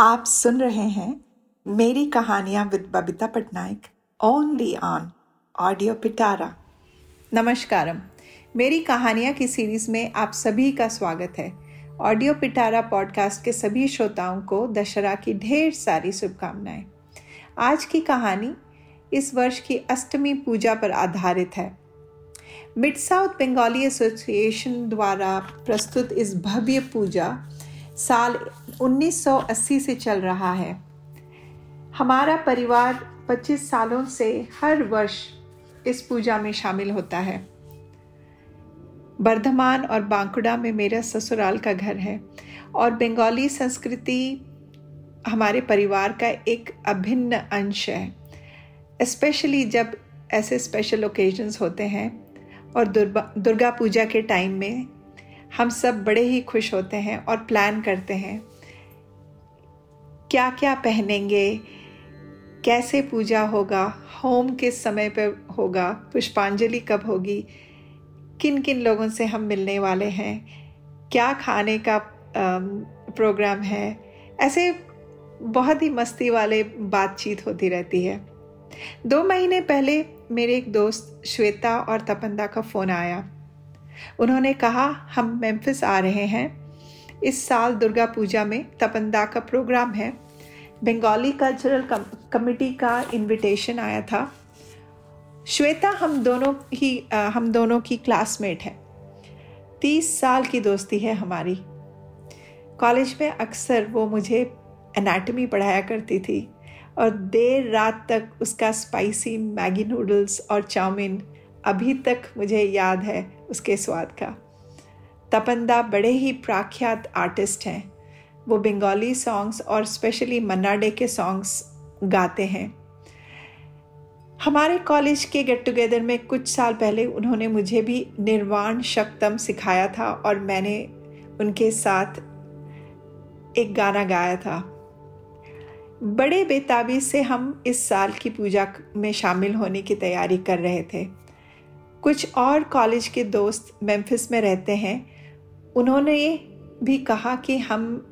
आप सुन रहे हैं मेरी कहानियाँ with Babita Patnaik only on audio Pitara नमस्कारम। मेरी कहानियाँ की सीरीज़ में आप सभी का स्वागत है। ऑडियो पिटारा पॉडकास्ट के सभी श्रोताओं को दशहरा की ढेर सारी शुभकामनाएँ। आज की कहानी इस वर्ष की अष्टमी पूजा पर आधारित है। मिड साउथ बंगाली एसोसिएशन द्वारा प्रस्तुत इस भव्य पूजा साल 1980 से चल रहा है। हमारा परिवार 25 सालों से हर वर्ष इस पूजा में शामिल होता है। बर्धमान और बांकुड़ा में मेरा ससुराल का घर है और बंगाली संस्कृति हमारे परिवार का एक अभिन्न अंश है स्पेशली जब ऐसे स्पेशल ओकेजन्स होते हैं और दुर्गा पूजा के टाइम में हम सब बड़े ही खुश होते हैं और प्लान करते हैं। क्या क्या पहनेंगे? कैसे पूजा होगा? होम किस समय पर होगा? पुष्पांजलि कब होगी? किन किन लोगों से हम मिलने वाले हैं? क्या खाने का प्रोग्राम है? ऐसे बहुत ही मस्ती वाले बातचीत होती रहती है। दो महीने पहले मेरे एक दोस्त श्वेता और तपंदा का फ़ोन आया। उन्होंने कहा, हम मेम्फिस आ रहे हैं। इस साल दुर्गा पूजा में तपंदा का प्रोग्राम है। बंगाली कल्चरल कमिटी का इनविटेशन आया था। श्वेता हम दोनों ही आ, हम दोनों की क्लासमेट है। तीस साल की दोस्ती है हमारी। कॉलेज में अक्सर वो मुझे एनाटमी पढ़ाया करती थी और देर रात तक उसका स्पाइसी मैगी नूडल्स और चाउमीन अभी तक मुझे याद है उसके स्वाद का। तपंदा बड़े ही प्रख्यात आर्टिस्ट हैं। वो बंगाली सॉन्ग्स और स्पेशली मन्ना डे के सॉन्ग्स गाते हैं। हमारे कॉलेज के गेट टुगेदर में कुछ साल पहले उन्होंने मुझे भी निर्वाण शक्तम सिखाया था और मैंने उनके साथ एक गाना गाया था। बड़े बेताबी से हम इस साल की पूजा में शामिल होने की तैयारी कर रहे थे। कुछ और कॉलेज के दोस्त मेम्फिस में रहते हैं। उन्होंने भी कहा कि हम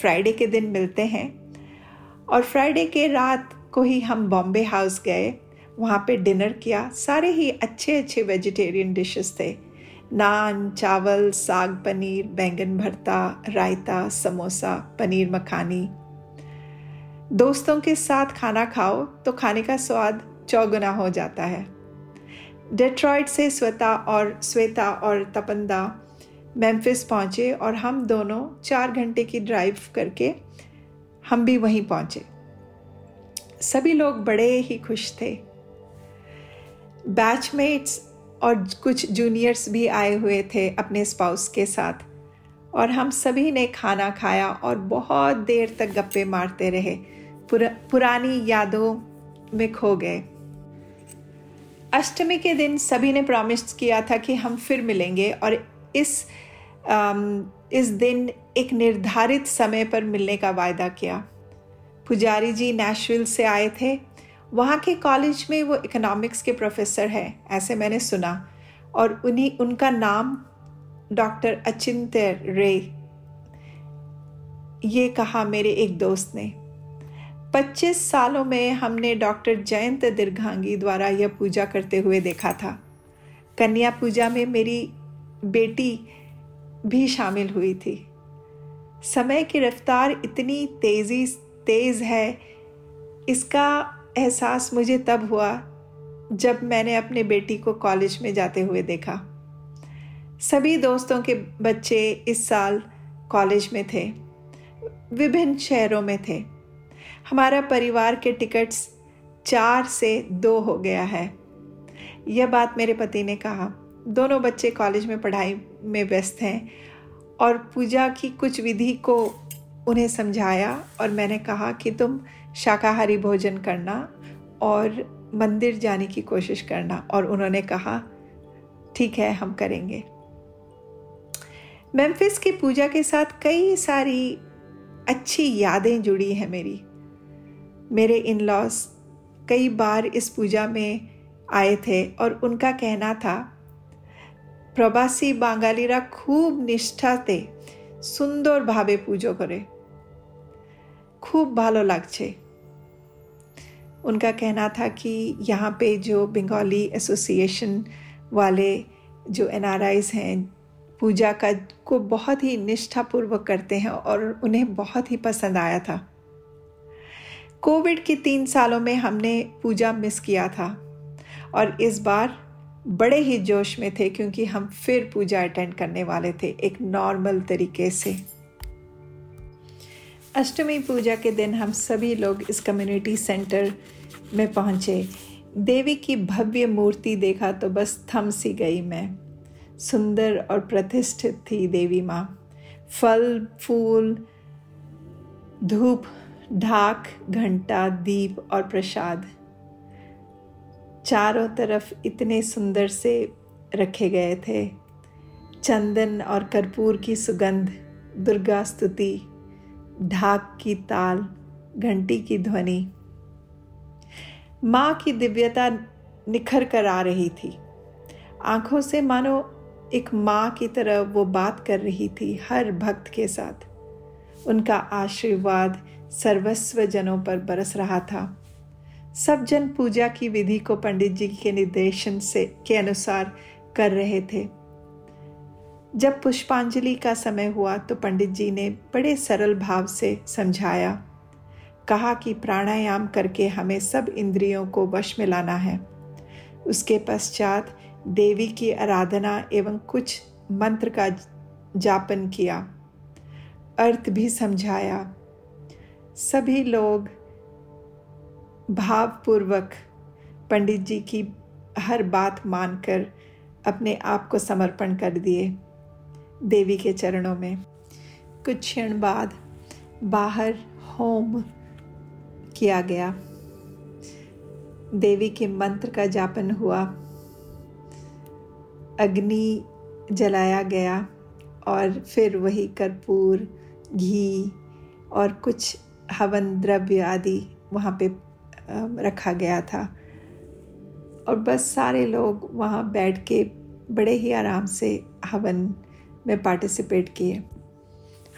फ्राइडे के दिन मिलते हैं। और फ्राइडे के रात को ही हम बॉम्बे हाउस गए। वहाँ पे डिनर किया। सारे ही अच्छे अच्छे वेजिटेरियन डिशेस थे। नान, चावल, साग पनीर, बैंगन भरता, रायता, समोसा, पनीर मखानी। दोस्तों के साथ खाना खाओ तो खाने का स्वाद चौगुना हो जाता है। डेट्रॉइड से श्वेता और श्वेता और तपंदा मेम्फिस पहुँचे और हम दोनों चार घंटे की ड्राइव करके हम भी वहीं पहुँचे। सभी लोग बड़े ही खुश थे। बैचमेट्स और कुछ जूनियर्स भी आए हुए थे अपने स्पाउस के साथ और हम सभी ने खाना खाया और बहुत देर तक गप्पे मारते रहे। पुरा, पुरानी यादों में खो गए। अष्टमी के दिन सभी ने प्रॉमिस किया था कि हम फिर मिलेंगे और इस इस दिन एक निर्धारित समय पर मिलने का वायदा किया। पुजारी जी नेशविल से आए थे। वहाँ के कॉलेज में वो इकोनॉमिक्स के प्रोफेसर हैं, ऐसे मैंने सुना। और उन्हीं, उनका नाम डॉक्टर अचिंत्य रे। ये कहा मेरे एक दोस्त ने। 25 सालों में हमने डॉक्टर जयंत दीर्घांगी द्वारा यह पूजा करते हुए देखा था। कन्या पूजा में मेरी बेटी भी शामिल हुई थी। समय की रफ्तार इतनी तेज़ी, तेज़ है, इसका एहसास मुझे तब हुआ जब मैंने अपने बेटी को कॉलेज में जाते हुए देखा। सभी दोस्तों के बच्चे इस साल कॉलेज में थे, विभिन्न शहरों में थे। हमारा परिवार के टिकट्स चार से दो हो गया है। यह बात मेरे पति ने कहा। दोनों बच्चे कॉलेज में पढ़ाई में व्यस्त हैं और पूजा की कुछ विधि को उन्हें समझाया और मैंने कहा कि तुम शाकाहारी भोजन करना और मंदिर जाने की कोशिश करना और उन्होंने कहा, ठीक है, हम करेंगे. मेम्फिस की पूजा के साथ कई सारी अच्छी यादें जुड़ी हैं मेरी। मेरे इन लॉज कई बार इस पूजा में आए थे और उनका कहना था प्रवासी बांगालीरा खूब निष्ठा ते सुंदर भावे पूजो करे खूब भालो लागছে उनका कहना था कि यहाँ पे जो बंगाली एसोसिएशन वाले जो एन हैं पूजा का को बहुत ही निष्ठापूर्वक करते हैं और उन्हें बहुत ही पसंद आया था कोविड के तीन सालों में हमने पूजा मिस किया था और इस बार बड़े ही जोश में थे क्योंकि हम फिर पूजा अटेंड करने वाले थे एक नॉर्मल तरीके से। अष्टमी पूजा के दिन हम सभी लोग इस कम्युनिटी सेंटर में पहुँचे। देवी की भव्य मूर्ति देखा तो बस थम सी गई मैं। सुंदर और प्रतिष्ठित थी देवी माँ। फल, फूल, धूप, ढाक, घंटा, दीप और प्रसाद। चारों तरफ़ इतने सुंदर से रखे गए थे। चंदन और कर्पूर की सुगंध, दुर्गा स्तुति, ढाक की ताल, घंटी की ध्वनि। माँ की दिव्यता निखर कर आ रही थी। आँखों से मानो एक माँ की तरह वो बात कर रही थी हर भक्त के साथ। उनका आशीर्वाद सर्वस्व जनों पर बरस रहा था। सब जन पूजा की विधि को पंडित जी के निर्देशन से, के अनुसार कर रहे थे। जब पुष्पांजलि का समय हुआ तो पंडित जी ने बड़े सरल भाव से समझाया। कहा कि प्राणायाम करके हमें सब इंद्रियों को वश में लाना है। उसके पश्चात देवी की आराधना एवं कुछ मंत्र का जापन किया। अर्थ भी समझाया। सभी लोग भावपूर्वक पंडित जी की हर बात मानकर अपने आप को समर्पण कर दिए देवी के चरणों में। कुछ क्षण बाद बाहर होम किया गया। देवी के मंत्र का जापन हुआ। अग्नि जलाया गया और फिर वही कर्पूर, घी और कुछ हवन द्रव्य आदि वहाँ पे रखा गया था। और बस सारे लोग वहाँ बैठ के बड़े ही आराम से हवन में पार्टिसिपेट किए।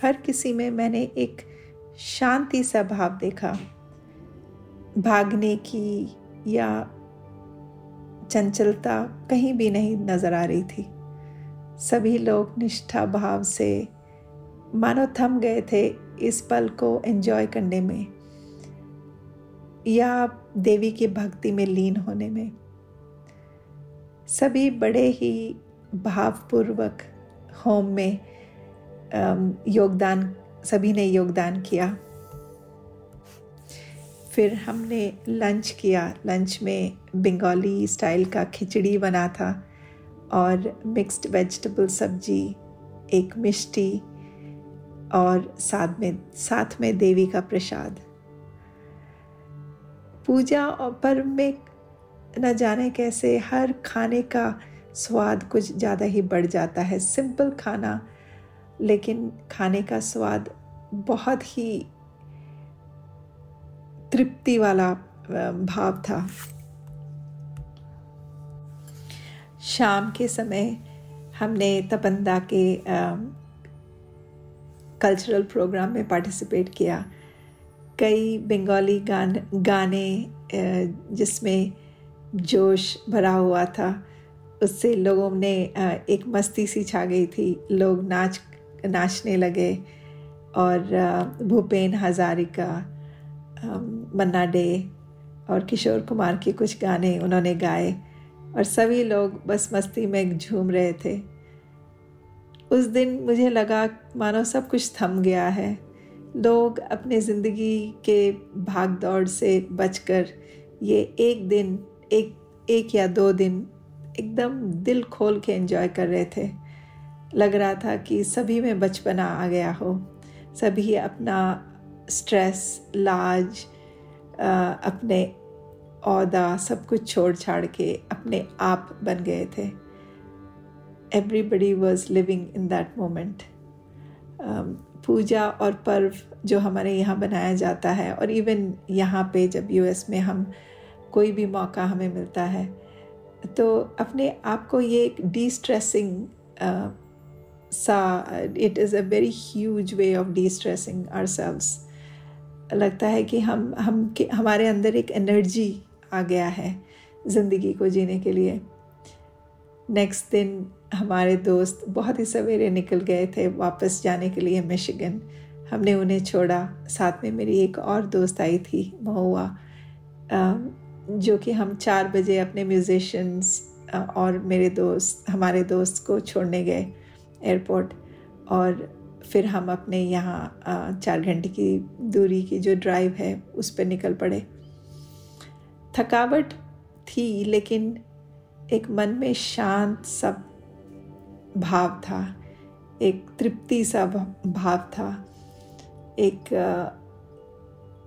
हर किसी में मैंने एक शांति सा भाव देखा। भागने की या चंचलता कहीं भी नहीं नज़र आ रही थी। सभी लोग निष्ठा भाव से मानो थम गए थे इस पल को एंजॉय करने में। या देवी की भक्ति में लीन होने में। सभी बड़े ही भावपूर्वक होम में योगदान, सभी ने योगदान किया। फिर हमने लंच किया। लंच में बंगाली स्टाइल का खिचड़ी बना था और मिक्स्ड वेजिटेबल सब्ज़ी, एक मिष्टी और साथ में साथ में देवी का प्रसाद। पूजा और पर्व में न जाने कैसे हर खाने का स्वाद कुछ ज़्यादा ही बढ़ जाता है। सिंपल खाना, लेकिन खाने का स्वाद बहुत ही तृप्ति वाला भाव था। शाम के समय हमने तपंदा के कल्चरल प्रोग्राम में पार्टिसिपेट किया। कई बंगाली गान, गाने जिसमें जोश भरा हुआ था, उससे लोगों ने एक मस्ती सी छा गई थी। लोग नाच, नाचने लगे और भूपेन हजारिका मन्ना डे और किशोर कुमार के कुछ गाने उन्होंने गाए और सभी लोग बस मस्ती में झूम रहे थे। उस दिन मुझे लगा, मानो सब कुछ थम गया है। लोग अपने ज़िंदगी के भाग दौड़ से बचकर ये एक दिन, एक एक या दो दिन एकदम दिल खोल के एंजॉय कर रहे थे। लग रहा था कि सभी में बचपना आ गया हो। सभी अपना स्ट्रेस लाज अपने अहदा सब कुछ छोड़ छाड़ के अपने आप बन गए थे। Everybody was living in that moment पूजा और पर्व जो हमारे यहाँ बनाया जाता है और इवन यहाँ पे जब यूएस में हम कोई भी मौका हमें मिलता है तो अपने आप को ये एक डी स्ट्रेसिंग सा it is a very huge way of destressing ourselves लगता है कि हम हम कि, हमारे अंदर एक एनर्जी आ गया है ज़िंदगी को जीने के लिए। नेक्स्ट दिन हमारे दोस्त बहुत ही सवेरे निकल गए थे वापस जाने के लिए मिशिगन। हमने उन्हें छोड़ा। साथ में मेरी एक और दोस्त आई थी, महुआ जो कि हम चार बजे अपने म्यूज़िशंस और मेरे दोस्त, हमारे दोस्त को छोड़ने गए एयरपोर्ट और फिर हम अपने यहाँ चार घंटे की दूरी की जो ड्राइव है, उस पर निकल पड़े। थकावट थी, लेकिन एक मन में शांत सा भाव था, एक तृप्ति सा भाव था, एक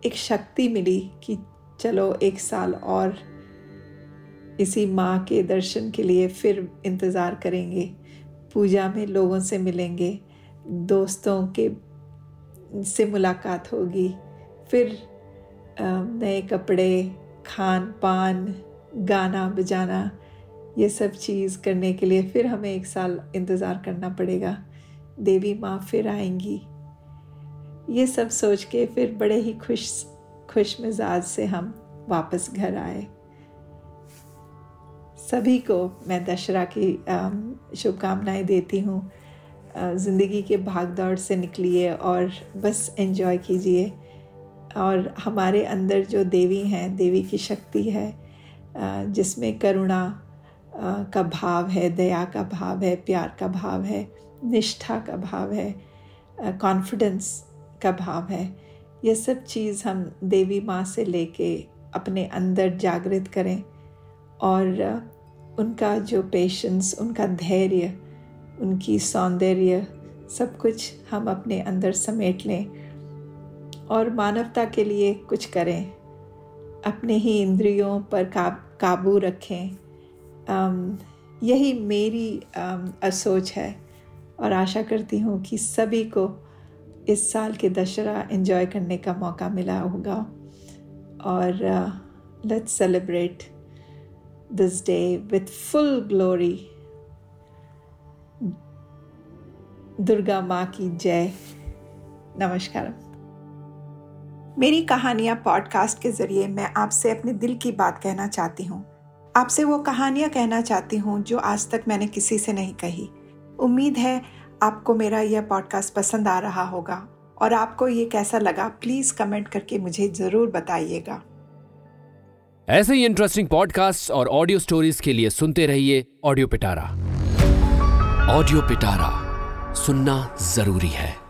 एक शक्ति मिली कि चलो एक साल और इसी माँ के दर्शन के लिए फिर इंतज़ार करेंगे, पूजा में लोगों से मिलेंगे, दोस्तों के से मुलाकात होगी, फिर नए कपड़े खान पान गाना बजाना ये सब चीज़ करने के लिए फिर हमें एक साल इंतज़ार करना पड़ेगा। देवी माँ फिर आएँगी। ये सब सोच के फिर बड़े ही खुश खुश मिजाज से हम वापस घर आए। सभी को मैं दशहरा की शुभकामनाएँ देती हूँ। ज़िंदगी के भाग दौड़ से निकलिए और बस एंजॉय कीजिए। और हमारे अंदर जो देवी हैं, देवी की शक्ति है जिसमें करुणा का भाव है, दया का भाव है, प्यार का भाव है, निष्ठा का भाव है कॉन्फिडेंस का भाव है। ये सब चीज़ हम देवी माँ से लेके अपने अंदर जागृत करें और उनका जो पेशेंस उनका धैर्य, उनकी सौंदर्य सब कुछ हम अपने अंदर समेट लें और मानवता के लिए कुछ करें। अपने ही इंद्रियों पर काबू रखें। यही मेरी सोच है और आशा करती हूँ कि सभी को इस साल के दशहरा एंजॉय करने का मौका मिला होगा। और let's celebrate this day with full glory Durga माँ की जय। नमस्कार मेरी कहानियाँ पॉडकास्ट के ज़रिए मैं आपसे अपने दिल की बात कहना चाहती हूँ। आपसे वो कहानियाँ कहना चाहती हूँ जो आज तक मैंने किसी से नहीं कही। उम्मीद है आपको मेरा यह पॉडकास्ट पसंद आ रहा होगा और आपको ये कैसा लगा प्लीज़ कमेंट करके मुझे ज़रूर बताइएगा। ऐसे ही इंटरेस्टिंग पॉडकास्ट और ऑडियो स्टोरीज के लिए सुनते रहिए ऑडियो पिटारा ऑडियो पिटारा सुनना ज़रूरी है।